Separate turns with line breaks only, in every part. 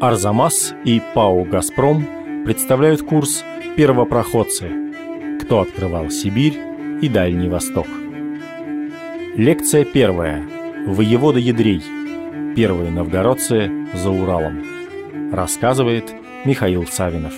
Арзамас и ПАО «Газпром» представляют курс «Первопроходцы. Кто открывал Сибирь и Дальний Восток». Лекция первая. Воевода Ядрей. Первые новгородцы за Уралом. Рассказывает Михаил Савинов.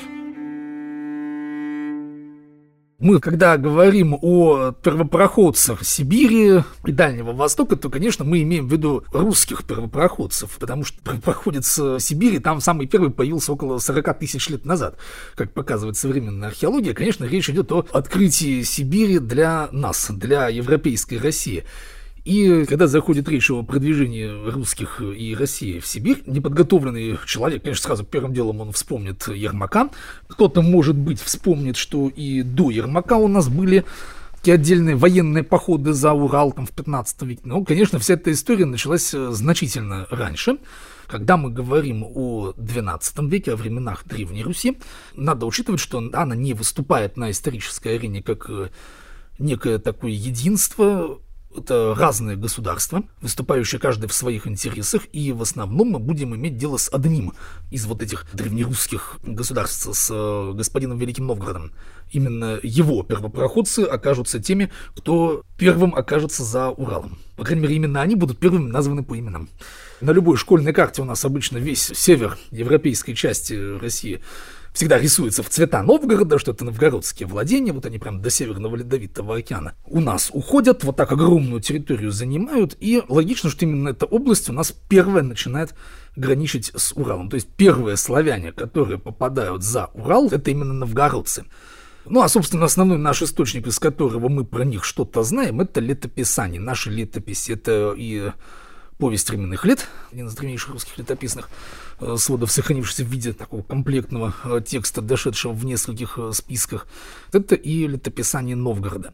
Мы, когда говорим о первопроходцах Сибири и Дальнего Востока, то, конечно, мы имеем в виду русских первопроходцев, потому что первопроходец Сибири там самый первый появился около 40 тысяч лет назад, как показывает современная археология. Конечно, речь идет о открытии Сибири для нас, для европейской России. И когда заходит речь о продвижении русских и России в Сибирь, неподготовленный человек, конечно, сразу первым делом он вспомнит Ермака. Кто-то, может быть, вспомнит, что и до Ермака у нас были такие отдельные военные походы за Урал там, в 15 веке. Но, конечно, вся эта история началась э, значительно раньше. Когда мы говорим о XII веке, о временах Древней Руси, надо учитывать, что она не выступает на исторической арене как э, некое такое единство это разные государства, выступающие каждый в своих интересах, и в основном мы будем иметь дело с одним из вот этих древнерусских государств, с э, господином Великим Новгородом. Именно его первопроходцы окажутся теми, кто первым окажется за Уралом. По крайней мере, именно они будут первыми названы по именам. На любой школьной карте у нас обычно весь север европейской части России всегда рисуется в цвета Новгорода, что это новгородские владения, вот они прям до Северного Ледовитого океана. У нас уходят, вот так огромную территорию занимают, и логично, что именно эта область у нас первая начинает граничить с Уралом. То есть первые славяне, которые попадают за Урал, это именно новгородцы. Ну, а, собственно, основной наш источник, из которого мы про них что-то знаем, это летописание. Наши летописи, это и повесть временных лет, один из древнейших русских летописных сводов, сохранившийся в виде такого комплектного э, текста, дошедшего в нескольких э, списках. Это и летописание Новгорода.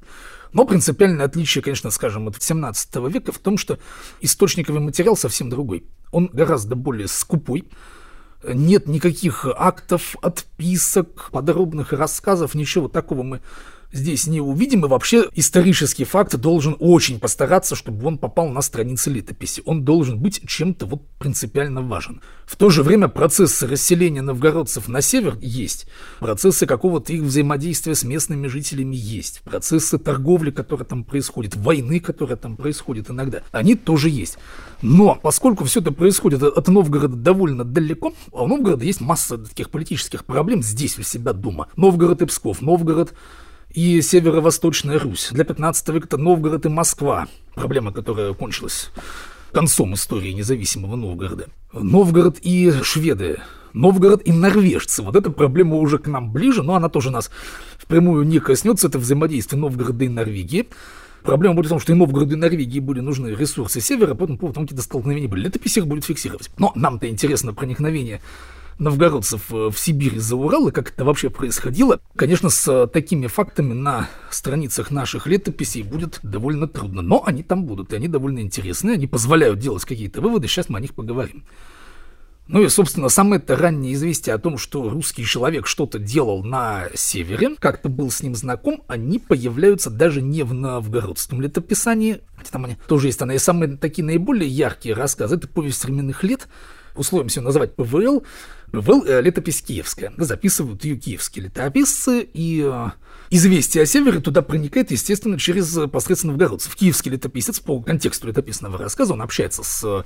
Но принципиальное отличие, конечно, скажем, от 17 века в том, что источниковый материал совсем другой. Он гораздо более скупой, нет никаких актов, отписок, подробных рассказов, ничего такого мы здесь не увидим, и вообще исторический факт должен очень постараться, чтобы он попал на страницы летописи. Он должен быть чем-то вот принципиально важен. В то же время процессы расселения новгородцев на север есть, процессы какого-то их взаимодействия с местными жителями есть, процессы торговли, которая там происходит, войны, которая там происходит иногда, они тоже есть. Но поскольку все это происходит от Новгорода довольно далеко, а у Новгорода есть масса таких политических проблем здесь у себя дома. Новгород и Псков, Новгород и Северо-Восточная Русь. Для 15 века это Новгород и Москва. Проблема, которая кончилась концом истории независимого Новгорода. Новгород и шведы. Новгород и норвежцы. Вот эта проблема уже к нам ближе, но она тоже нас впрямую не коснется. Это взаимодействие Новгорода и Норвегии. Проблема будет в том, что и Новгороду, и Норвегии были нужны ресурсы севера, поэтому по какие-то столкновения были. Летопись их будет фиксировать. Но нам-то интересно проникновение новгородцев э, в Сибирь из-за Урала, как это вообще происходило, конечно, с э, такими фактами на страницах наших летописей будет довольно трудно. Но они там будут, и они довольно интересные, они позволяют делать какие-то выводы, сейчас мы о них поговорим. Ну и, собственно, самое это раннее известие о том, что русский человек что-то делал на севере, как-то был с ним знаком, они появляются даже не в новгородском летописании, там они тоже есть, она и самые такие наиболее яркие рассказы, это повесть временных лет, условимся называть ПВЛ, ПВЛ э, летопись киевская. Записывают ее киевские летописцы, и э, известие о севере туда проникает, естественно, через э, посредственно новгородцев. Киевский летописец по контексту летописного рассказа, он общается с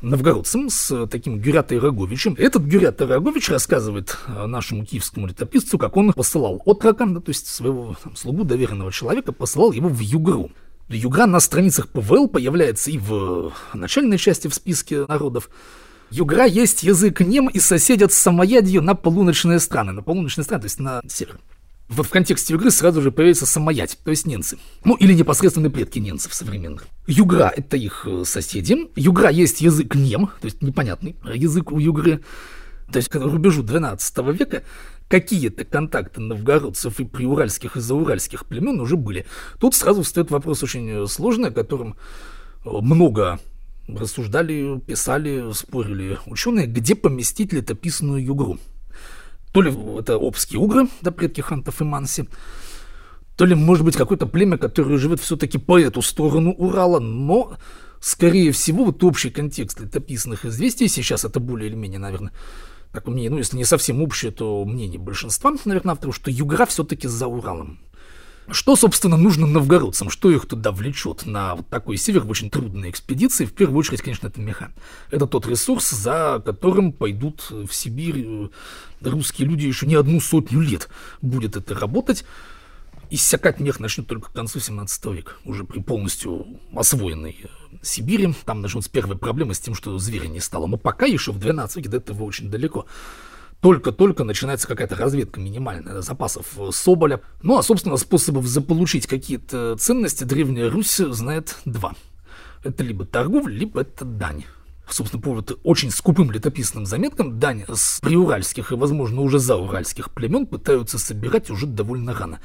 новгородцем, с таким Гюрятой Роговичем. Этот Гюрята Рогович рассказывает нашему киевскому летописцу, как он посылал отрока, да, то есть своего там, слугу, доверенного человека, посылал его в Югру. Югра на страницах ПВЛ появляется и в начальной части в списке народов, Югра есть язык нем и соседят с самоядью на полуночные страны. На полуночные страны, то есть на север. Вот в контексте Югры сразу же появится самоядь, то есть немцы. Ну, или непосредственные предки немцев современных. Югра — это их э, соседи. Югра есть язык нем, то есть непонятный язык у Югры. То есть к рубежу XII века какие-то контакты новгородцев и приуральских и зауральских племен уже были. Тут сразу встает вопрос очень сложный, о котором много рассуждали, писали, спорили ученые, где поместить летописную югру. То ли это обские угры, да, предки хантов и манси, то ли, может быть, какое-то племя, которое живет все-таки по эту сторону Урала, но скорее всего, вот общий контекст летописных известий, сейчас это более или менее, наверное, как мнение, ну, если не совсем общее, то мнение большинства, наверное, авторов, что югра все-таки за Уралом. Что, собственно, нужно новгородцам? Что их туда влечет на вот такой север в очень трудной экспедиции? В первую очередь, конечно, это меха. Это тот ресурс, за которым пойдут в Сибирь э, русские люди еще не одну сотню лет. Будет это работать. Иссякать мех начнет только к концу 17 века, уже при полностью освоенной э, Сибири. Там начнутся первые проблемы с тем, что зверя не стало. Но пока еще в 12 веке до этого очень далеко только-только начинается какая-то разведка минимальная запасов э, соболя. Ну а, собственно, способов заполучить какие-то ценности Древняя Русь знает два. Это либо торговля, либо это дань. Собственно, по вот очень скупым летописным заметкам дань с приуральских и, возможно, уже зауральских племен пытаются собирать уже довольно рано.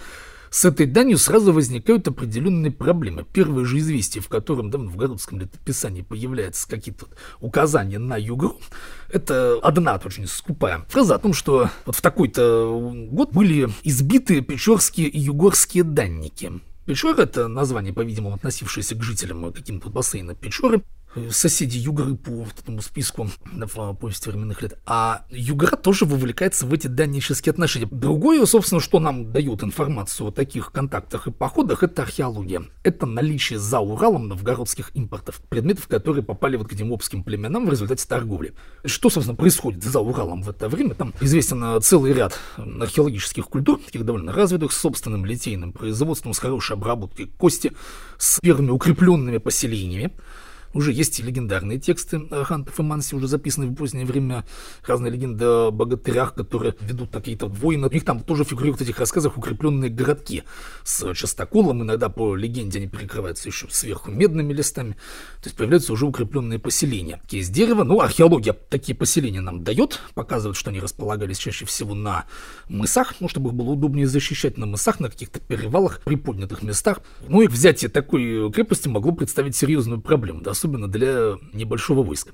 С этой данью сразу возникают определенные проблемы. Первое же известие, в котором да, в городском летописании появляются какие-то указания на югру, это одна очень скупая фраза о том, что вот в такой-то год были избиты печорские и югорские данники. Печора – это название, по-видимому, относившееся к жителям каким-то бассейна Печоры соседи Югры по этому списку в повести временных лет. А Югра тоже вовлекается в эти даннические отношения. Другое, собственно, что нам дает информацию о таких контактах и походах, это археология. Это наличие за Уралом новгородских импортов, предметов, которые попали вот к демопским племенам в результате торговли. Что, собственно, происходит за Уралом в это время? Там известен э, целый ряд археологических культур, таких довольно развитых, с собственным литейным производством, с хорошей обработкой кости, с первыми укрепленными поселениями. Уже есть легендарные тексты Хантов и Манси, уже записанные в позднее время. Разные легенды о богатырях, которые ведут какие-то войны. У них там тоже фигурируют в этих рассказах укрепленные городки с частоколом. Иногда по легенде они перекрываются еще сверху медными листами. То есть появляются уже укрепленные поселения. Из дерева, ну, археология такие поселения нам дает, показывает, что они располагались чаще всего на мысах, ну, чтобы их было удобнее защищать на мысах, на каких-то перевалах, приподнятых местах. Ну и взятие такой крепости могло представить серьезную проблему, да, особенно для небольшого войска.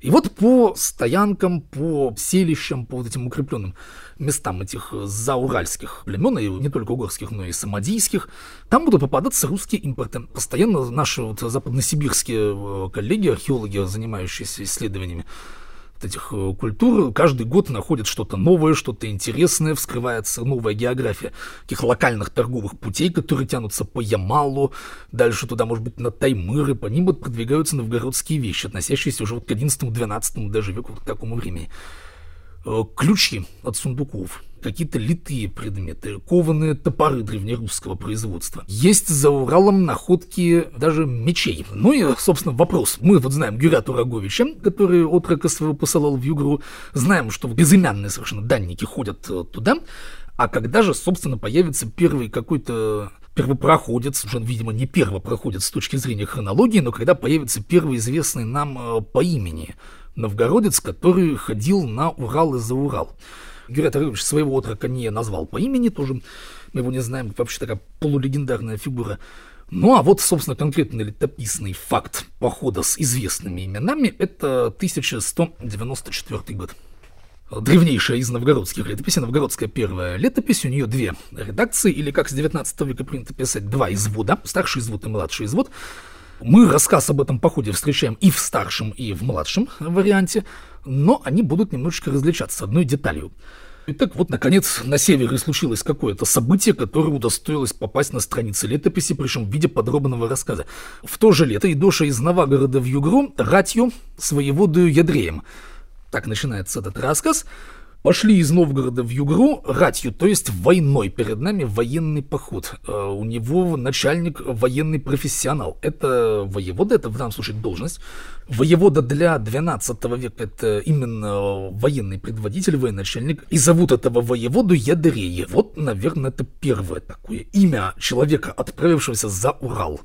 И вот по стоянкам, по селищам, по вот этим укрепленным местам этих зауральских племен, и не только угорских, но и самодийских, там будут попадаться русские импорты. Постоянно наши вот западносибирские э, коллеги, археологи, занимающиеся исследованиями этих э, культур каждый год находят что-то новое, что-то интересное, вскрывается новая география таких локальных торговых путей, которые тянутся по Ямалу, дальше туда, может быть, на Таймыр, и по ним вот продвигаются новгородские вещи, относящиеся уже вот к 11-12 даже веку, к такому времени. Э, ключи от сундуков, какие-то литые предметы, кованые топоры древнерусского производства. Есть за Уралом находки даже мечей. Ну и, собственно, вопрос. Мы вот знаем Гюря Тураговича, который отрока своего посылал в Югру, знаем, что безымянные совершенно данники ходят э, туда, а когда же, собственно, появится первый какой-то первопроходец, уже, видимо, не первопроходец с точки зрения хронологии, но когда появится первый известный нам э, по имени новгородец, который ходил на Урал и за Урал. Юрий Тарович своего отрока не назвал по имени, тоже мы его не знаем, вообще такая полулегендарная фигура. Ну а вот, собственно, конкретный летописный факт похода с известными именами – это 1194 год. Древнейшая из новгородских летописей, новгородская первая летопись, у нее две редакции, или, как с 19 века принято писать, два извода, старший извод и младший извод. Мы рассказ об этом походе встречаем и в старшем, и в младшем варианте, но они будут немножечко различаться одной деталью. Итак, вот, наконец, на севере случилось какое-то событие, которое удостоилось попасть на страницы летописи, причем в виде подробного рассказа. В то же лето Идоша из Новогорода в Югру ратью своеводою Ядреем. Так начинается этот рассказ – Пошли из Новгорода в Югру ратью, то есть войной. Перед нами военный поход. Э, у него начальник военный профессионал. Это воевода, это в данном случае должность. Воевода для 12 века это именно военный предводитель, военачальник. И зовут этого воеводу Ядрея. Вот, наверное, это первое такое имя человека, отправившегося за Урал.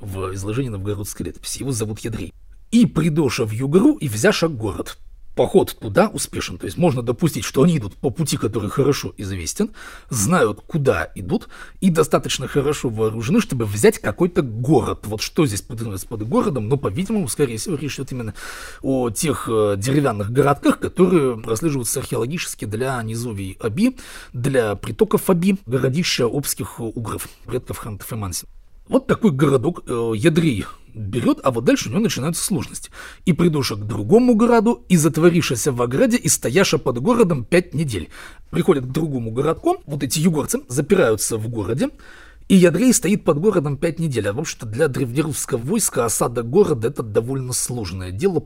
В изложении новгородской летописи. Его зовут Ядрей. И придоша в Югру и взяша город поход туда успешен. То есть можно допустить, что они идут по пути, который хорошо известен, знают, куда идут, и достаточно хорошо вооружены, чтобы взять какой-то город. Вот что здесь подразумевается под городом, но, по-видимому, скорее всего, речь идет именно о тех э, деревянных городках, которые прослеживаются археологически для низовий Аби, для притоков Аби, городища обских угров, предков Хантов и Манси. Вот такой городок, э, Ядрей, берет, а вот дальше у него начинаются сложности. И придуша к другому городу, и затворившийся в ограде, и стояша под городом пять недель. Приходят к другому городку, вот эти югорцы запираются в городе, и Ядрей стоит под городом пять недель. А в общем-то для древнерусского войска осада города это довольно сложное дело,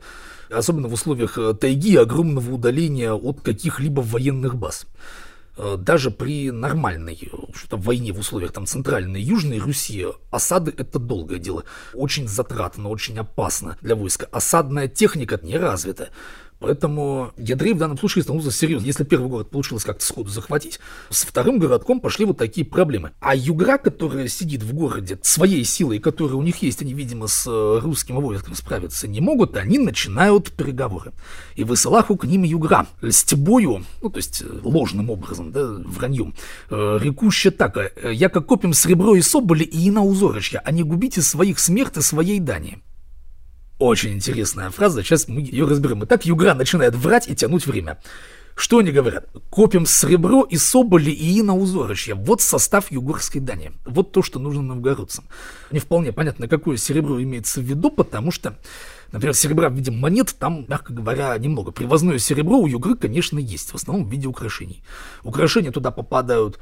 особенно в условиях э, тайги и огромного удаления от каких-либо военных баз. Э, даже при нормальной что войне в условиях там, Центральной и Южной Руси осады это долгое дело. Очень затратно, очень опасно для войска. Осадная техника не развита. Поэтому Ядрей в данном случае столкнулся серьезно. Если первый город получилось как-то сходу захватить, с вторым городком пошли вот такие проблемы. А югра, которая сидит в городе своей силой, которая у них есть, они, видимо, с э, русским войском справиться не могут, они начинают переговоры. И высылаху к ним югра, льстебою, ну, то есть э, ложным образом, да, враньем, э, рекуща так, яко копим сребро и соболи и ина узорочья, а не губите своих смерти своей дани. Очень интересная фраза, сейчас мы ее разберем. Итак, Югра начинает врать и тянуть время. Что они говорят? Копим сребро и соболи и ина узорочья. Вот состав югорской дани. Вот то, что нужно новгородцам. Не вполне понятно, какое серебро имеется в виду, потому что, например, серебра в виде монет там, мягко говоря, немного. Привозное серебро у югры, конечно, есть, в основном в виде украшений. Украшения туда попадают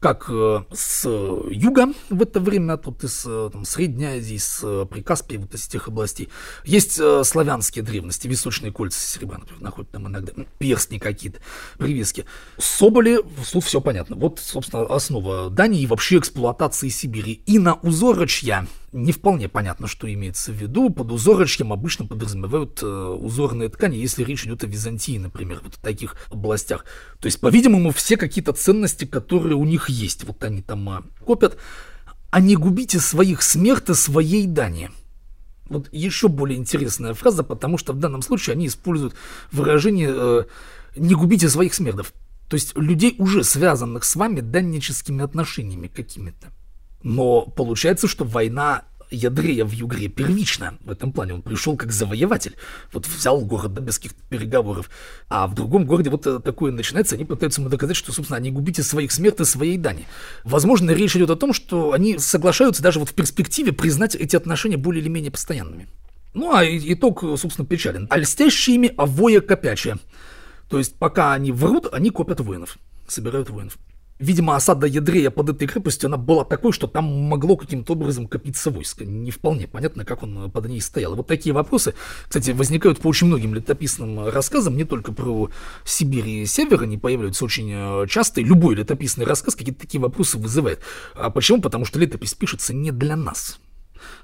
как э, с юга в это время, тут из э, там, Средней Азии, с э, Прикаспия, вот из тех областей. Есть славянские древности, височные кольца серебра, например, находят там иногда, перстни какие-то, привески. Соболи, тут все понятно. Вот, собственно, основа Дании и вообще эксплуатации Сибири. И на узорочья не вполне понятно, что имеется в виду. Под узорочьем обычно подразумевают э, узорные ткани, если речь идет о Византии, например, вот в таких областях. То есть, по-видимому, все какие-то ценности, которые у них есть, вот они там э, копят, а не губите своих смерти своей дани. Вот еще более интересная фраза, потому что в данном случае они используют выражение э, «не губите своих смертов». То есть людей, уже связанных с вами данническими отношениями какими-то. Но получается, что война Ядрея в Югре первична. В этом плане он пришел как завоеватель. Вот взял город да, без каких-то переговоров. А в другом городе вот э, такое начинается. Они пытаются ему доказать, что, собственно, они губите своих смертей своей дани. Возможно, речь идет о том, что они соглашаются даже вот в перспективе признать эти отношения более или менее постоянными. Ну, а итог, собственно, печален. А льстящими овоя копячие. То есть, пока они врут, они копят воинов, собирают воинов. Видимо, осада Ядрея под этой крепостью, она была такой, что там могло каким-то образом копиться войско. Не вполне понятно, как он под ней стоял. вот такие вопросы, кстати, возникают по очень многим летописным рассказам, не только про Сибирь и Север, они появляются очень э, часто, и любой летописный рассказ какие-то такие вопросы вызывает. А почему? Потому что летопись пишется не для нас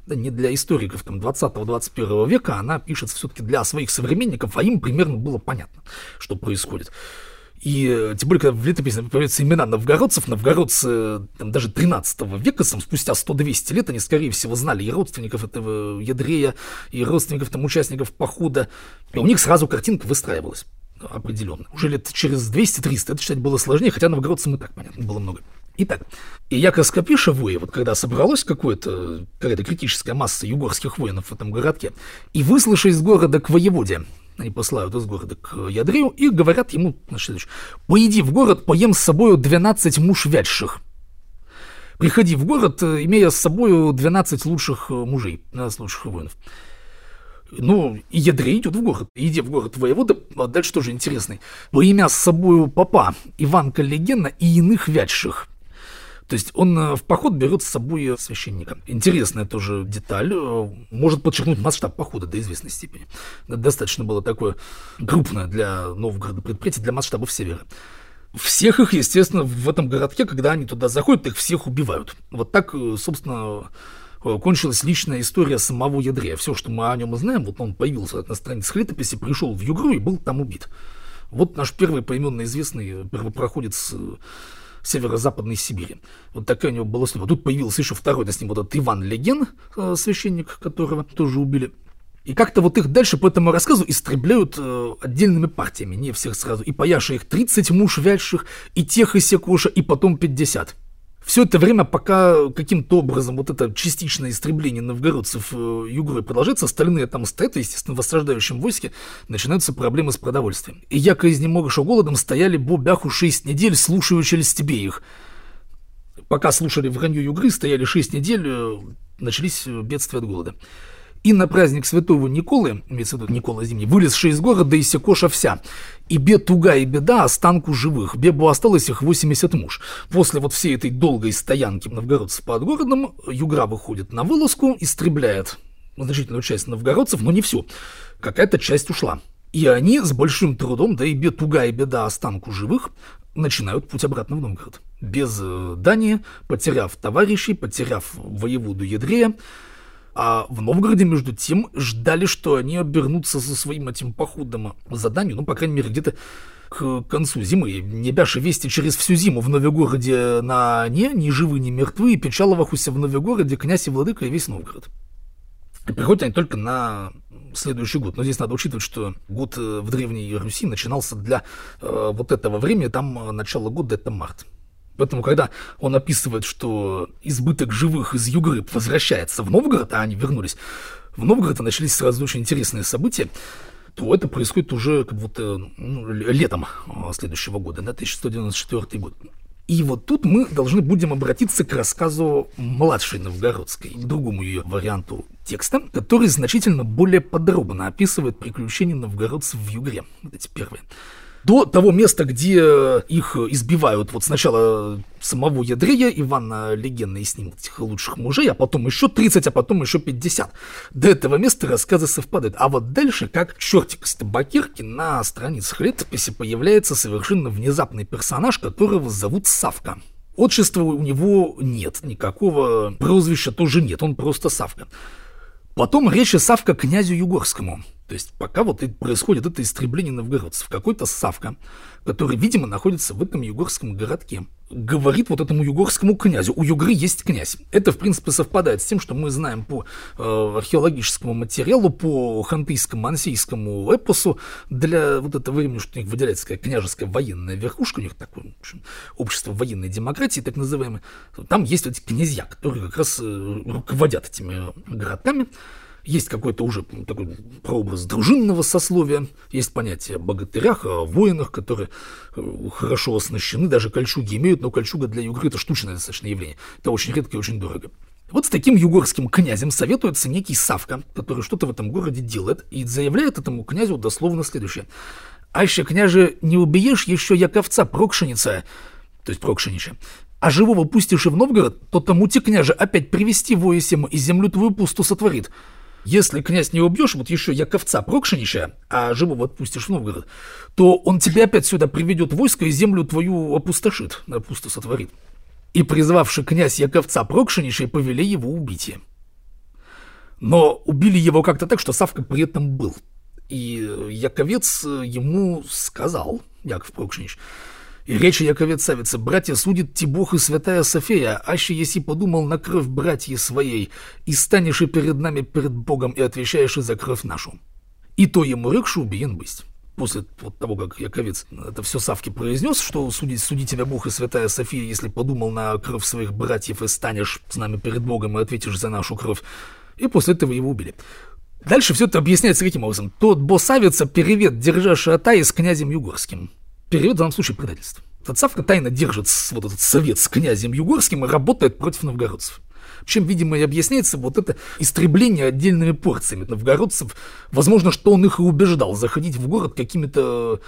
да не для историков там, 20-21 века, она пишется все-таки для своих современников, а им примерно было понятно, что происходит. И э, тем более, когда в летописи появляются имена новгородцев, новгородцы там, даже 13 века, там, спустя 100-200 лет, они, скорее всего, знали и родственников этого Ядрея, и родственников там, участников похода. И у них сразу картинка выстраивалась определенно. Уже лет через 200-300 это читать было сложнее, хотя новгородцам и так, понятно, было много. Итак, и Яков Скопишевой, вот когда собралось какое-то, какая-то критическая масса югорских воинов в этом городке, и выслушай из города к воеводе, они посылают из города к Ядрею и говорят ему, значит, «Поиди в город, поем с собою 12 муж вядших». Приходи в город, имея с собой 12 лучших мужей, 12 лучших воинов. Ну, и Ядрей идет в город. Иди в город воевода, а дальше тоже интересный. По имя с собою папа Иван Каллигена и иных вядших. То есть он э, в поход берет с собой священника. Интересная тоже деталь. Э, может подчеркнуть масштаб похода до известной степени. Достаточно было такое крупное для Новгорода предприятие, для масштабов севера. Всех их, естественно, в этом городке, когда они туда заходят, их всех убивают. Вот так, э, собственно, кончилась личная история самого Ядрея. Все, что мы о нем знаем, вот он появился на странице летописи, пришел в Югру и был там убит. Вот наш первый поименно известный первопроходец северо-западной Сибири. Вот такая у него была слава. Тут появился еще второй, да, с ним вот этот Иван Леген, э, священник, которого тоже убили. И как-то вот их дальше по этому рассказу истребляют э, отдельными партиями, не всех сразу. И Паяша их 30 муж вяльших, и тех и секуша, и потом 50. Все это время, пока каким-то образом вот это частичное истребление новгородцев э, югрой продолжается, остальные там стоят, естественно, в осаждающем войске, начинаются проблемы с продовольствием. И яко изнемогши голодом стояли бобяху шесть недель, слушаючи тебе их. Пока слушали вранье югры, стояли шесть недель, э, начались бедствия от голода. И на праздник святого Николы, имеется в виду Никола Зимний, вылезший из города и секоша вся. И бе туга и беда останку живых. Бебу осталось их 80 муж. После вот всей этой долгой стоянки новгородцев под городом, Югра выходит на вылазку, истребляет значительную часть новгородцев, но не всю. Какая-то часть ушла. И они с большим трудом, да и бе туга и беда останку живых, начинают путь обратно в Новгород. Без э, Дании, потеряв товарищей, потеряв воеводу Ядрея, а в Новгороде, между тем, ждали, что они обернутся со своим этим походом заданием, ну, по крайней мере, где-то к концу зимы. Не бяши вести через всю зиму в Новогороде на не, ни живы, ни мертвы, и печаловахуся в Новогороде князь и владыка и весь Новгород. И приходят они только на следующий год. Но здесь надо учитывать, что год э, в Древней Руси начинался для э, вот этого времени, там э, начало года это март. Поэтому, когда он описывает, что избыток живых из Югры возвращается в Новгород, а они вернулись в Новгород, и начались сразу очень интересные события, то это происходит уже как будто ну, летом а, следующего года, да, 1194 год. И вот тут мы должны будем обратиться к рассказу младшей новгородской, другому ее варианту текста, который значительно более подробно описывает приключения новгородцев в Югре. Вот эти первые до того места, где их избивают вот сначала самого Ядрея, Ивана Легенда и с ним этих лучших мужей, а потом еще 30, а потом еще 50. До этого места рассказы совпадают. А вот дальше, как чертик с табакерки, на страницах летописи появляется совершенно внезапный персонаж, которого зовут Савка. Отчества у него нет, никакого прозвища тоже нет, он просто Савка. Потом речь о Савка князю Югорскому – то есть пока вот происходит это истребление новгородцев, какой-то Савка, который, видимо, находится в этом югорском городке, говорит вот этому югорскому князю, у Югры есть князь. Это, в принципе, совпадает с тем, что мы знаем по э, археологическому материалу, по хантыйскому, ансийскому эпосу. Для вот этого времени, что у них выделяется такая княжеская военная верхушка, у них такое общем, общество военной демократии, так называемое. Там есть эти князья, которые как раз э, руководят этими городками. Есть какой-то уже такой прообраз дружинного сословия, есть понятие о богатырях, о воинах, которые э, хорошо оснащены, даже кольчуги имеют, но кольчуга для югры это штучное достаточно явление. Это очень редко и очень дорого. Вот с таким югорским князем советуется некий Савка, который что-то в этом городе делает, и заявляет этому князю дословно следующее. «Аще, княже, не убьешь еще яковца Прокшеница, то есть Прокшенича, а живого пустишь и в Новгород, то тому те княже опять привести воесему и землю твою пусту сотворит. Если князь не убьешь, вот еще Яковца Прокшинича, а живого отпустишь в Новгород, то он тебе опять сюда приведет войско и землю твою опустошит, пусто сотворит. И призвавший князь Яковца Прокшинича повели его убить. Но убили его как-то так, что Савка при этом был. И Яковец ему сказал, Яков Прокшинич, и речи Яковецавица, братья судит ти Бог и святая София, аще еси подумал на кровь братья своей, и станешь и перед нами перед Богом, и отвечаешь и за кровь нашу. И то ему рекшу убиен быть. После вот того, как Яковец это все Савке произнес, что судить, суди тебя Бог и святая София, если подумал на кровь своих братьев, и станешь с нами перед Богом, и ответишь за нашу кровь. И после этого его убили. Дальше все это объясняется каким образом. Тот босавица перевет, державший Атай с князем Югорским. Перевод в данном случае предательство. Цацавка тайно держит вот этот совет с князем Югорским и работает против новгородцев. Чем, видимо, и объясняется вот это истребление отдельными порциями новгородцев. Возможно, что он их и убеждал заходить в город какими-то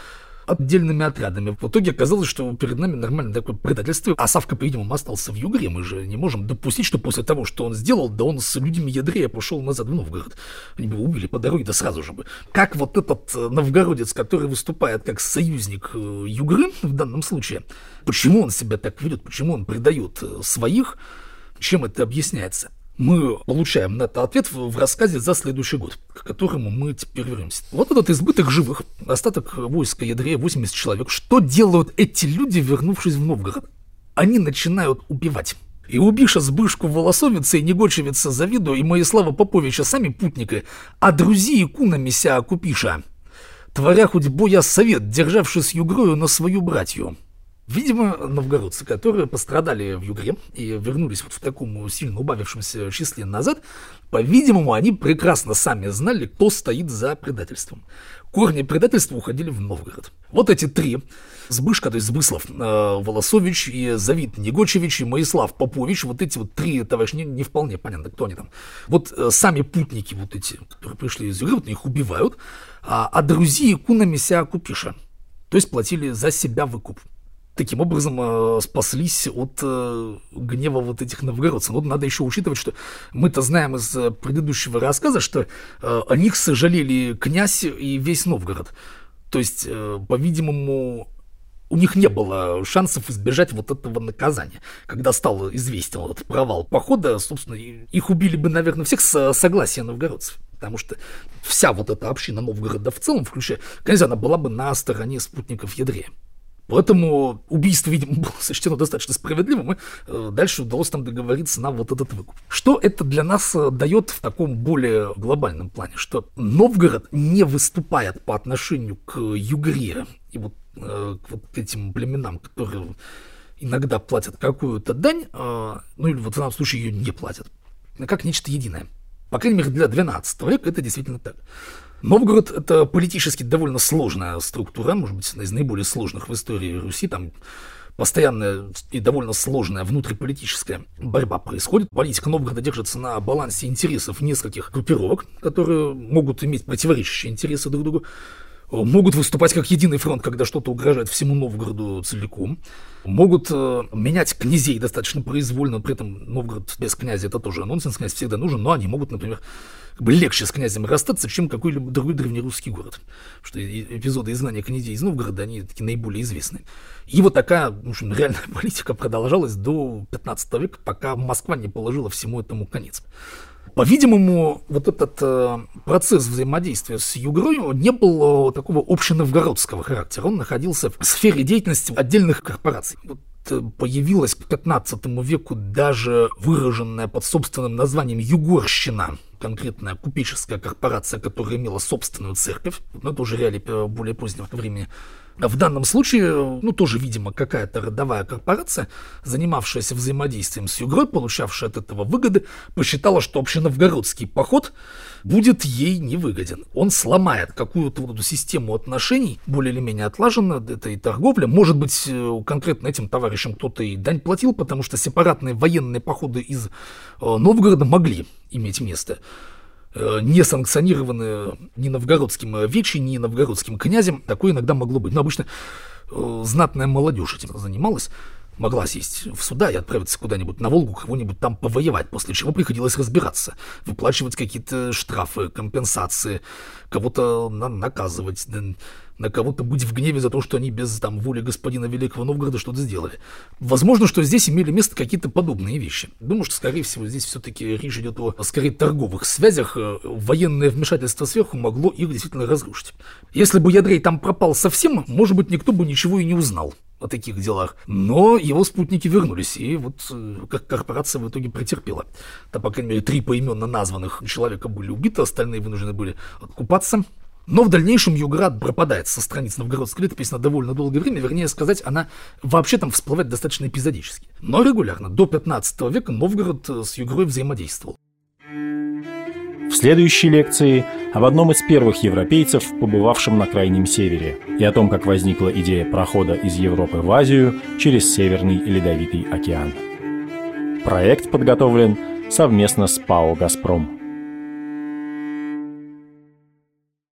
отдельными отрядами. В итоге оказалось, что перед нами нормальное такое предательство. А Савка, по-видимому, остался в Югре. Мы же не можем допустить, что после того, что он сделал, да он с людьми Ядрея пошел назад в Новгород. Они бы убили по дороге, да сразу же бы. Как вот этот э, новгородец, который выступает как союзник э, Югры в данном случае, почему он себя так ведет, почему он предает э, своих, чем это объясняется? Мы получаем на это ответ в рассказе за следующий год, к которому мы теперь вернемся. Вот этот избыток живых, остаток войска Ядрея, 80 человек. Что делают эти люди, вернувшись в Новгород? Они начинают убивать. И убиша Збышку Волосовица и Негочевица Завиду и Моислава Поповича сами путники, а друзья кунами ся купиша, творя хоть боя совет, державшись югрою на свою братью. Видимо, новгородцы, которые пострадали в Югре и вернулись вот в таком сильно убавившемся числе назад, по-видимому, они прекрасно сами знали, кто стоит за предательством. Корни предательства уходили в Новгород. Вот эти три, Сбышка, то есть Сбыслов, э, Волосович и Завид Негочевич и Моислав Попович, вот эти вот три товарища, не, не вполне понятно, кто они там. Вот э, сами путники вот эти, которые пришли из Югры, вот их убивают, а, а друзья кунами ся купиша, то есть платили за себя выкуп таким образом э, спаслись от э, гнева вот этих новгородцев. Но надо еще учитывать, что мы-то знаем из э, предыдущего рассказа, что э, о них сожалели князь и весь Новгород. То есть, по-видимому, у них не было шансов избежать вот этого наказания. Когда стал известен этот провал похода, собственно, их убили бы, наверное, всех с согласия новгородцев. Потому что вся вот эта община Новгорода в целом, включая князя, она была бы на стороне спутников Ядрея. Поэтому убийство, видимо, было сочтено достаточно справедливым, и э, дальше удалось там договориться на вот этот выкуп. Что это для нас э, дает в таком более глобальном плане? Что Новгород не выступает по отношению к Югре и вот, э, к вот этим племенам, которые иногда платят какую-то дань, ну или вот в данном случае ее не платят, как нечто единое. По крайней мере, для 12 века это действительно так. Новгород — это политически довольно сложная структура, может быть, одна из наиболее сложных в истории Руси. Там постоянная и довольно сложная внутриполитическая борьба происходит. Политика Новгорода держится на балансе интересов нескольких группировок, которые могут иметь противоречащие интересы друг другу могут выступать как единый фронт, когда что-то угрожает всему Новгороду целиком, могут э, менять князей достаточно произвольно, при этом Новгород без князя это тоже нонсенс, князь всегда нужен, но они могут, например, как бы легче с князем расстаться, чем какой-либо другой древнерусский город. Потому что эпизоды изгнания князей из Новгорода, они такие наиболее известны. И вот такая, в общем, реальная политика продолжалась до 15 века, пока Москва не положила всему этому конец. По-видимому, вот этот э, процесс взаимодействия с Югрой не был э, такого общеновгородского характера. Он находился в сфере деятельности отдельных корпораций. Вот э, появилась к 15 веку даже выраженная под собственным названием Югорщина, конкретная купеческая корпорация, которая имела собственную церковь, но это уже реалии э, более позднего времени. В данном случае, ну, тоже, видимо, какая-то родовая корпорация, занимавшаяся взаимодействием с Югрой, получавшая от этого выгоды, посчитала, что общеновгородский поход будет ей невыгоден. Он сломает какую-то вот систему отношений, более или менее отлаженно, это и. Может быть, э, конкретно этим товарищам кто-то и дань платил, потому что сепаратные военные походы из э, Новгорода могли иметь место. Э, не санкционированные ни новгородским вечи, ни новгородским князем. Такое иногда могло быть. Но обычно э, знатная молодежь этим занималась могла сесть в суда и отправиться куда-нибудь на Волгу, кого-нибудь там повоевать, после чего приходилось разбираться, выплачивать какие-то штрафы, компенсации, кого-то на наказывать, на кого-то быть в гневе за то, что они без там, воли господина Великого Новгорода что-то сделали. Возможно, что здесь имели место какие-то подобные вещи. Думаю, что, скорее всего, здесь все-таки речь идет о, скорее, торговых связях. Э, военное вмешательство сверху могло их действительно разрушить. Если бы Ядрей там пропал совсем, может быть, никто бы ничего и не узнал о таких делах. Но его спутники вернулись, и вот э, как корпорация в итоге претерпела. Там, по крайней мере, три поименно названных человека были убиты, остальные вынуждены были откупаться. Но в дальнейшем Юград пропадает со страниц новгородской летописи на довольно долгое время, вернее сказать, она вообще там всплывает достаточно эпизодически. Но регулярно, до 15 века Новгород э, с Югрой взаимодействовал.
В следующей лекции об одном из первых европейцев, побывавшем на Крайнем Севере, и о том, как возникла идея прохода из Европы в Азию через Северный Ледовитый океан. Проект подготовлен совместно с ПАО «Газпром».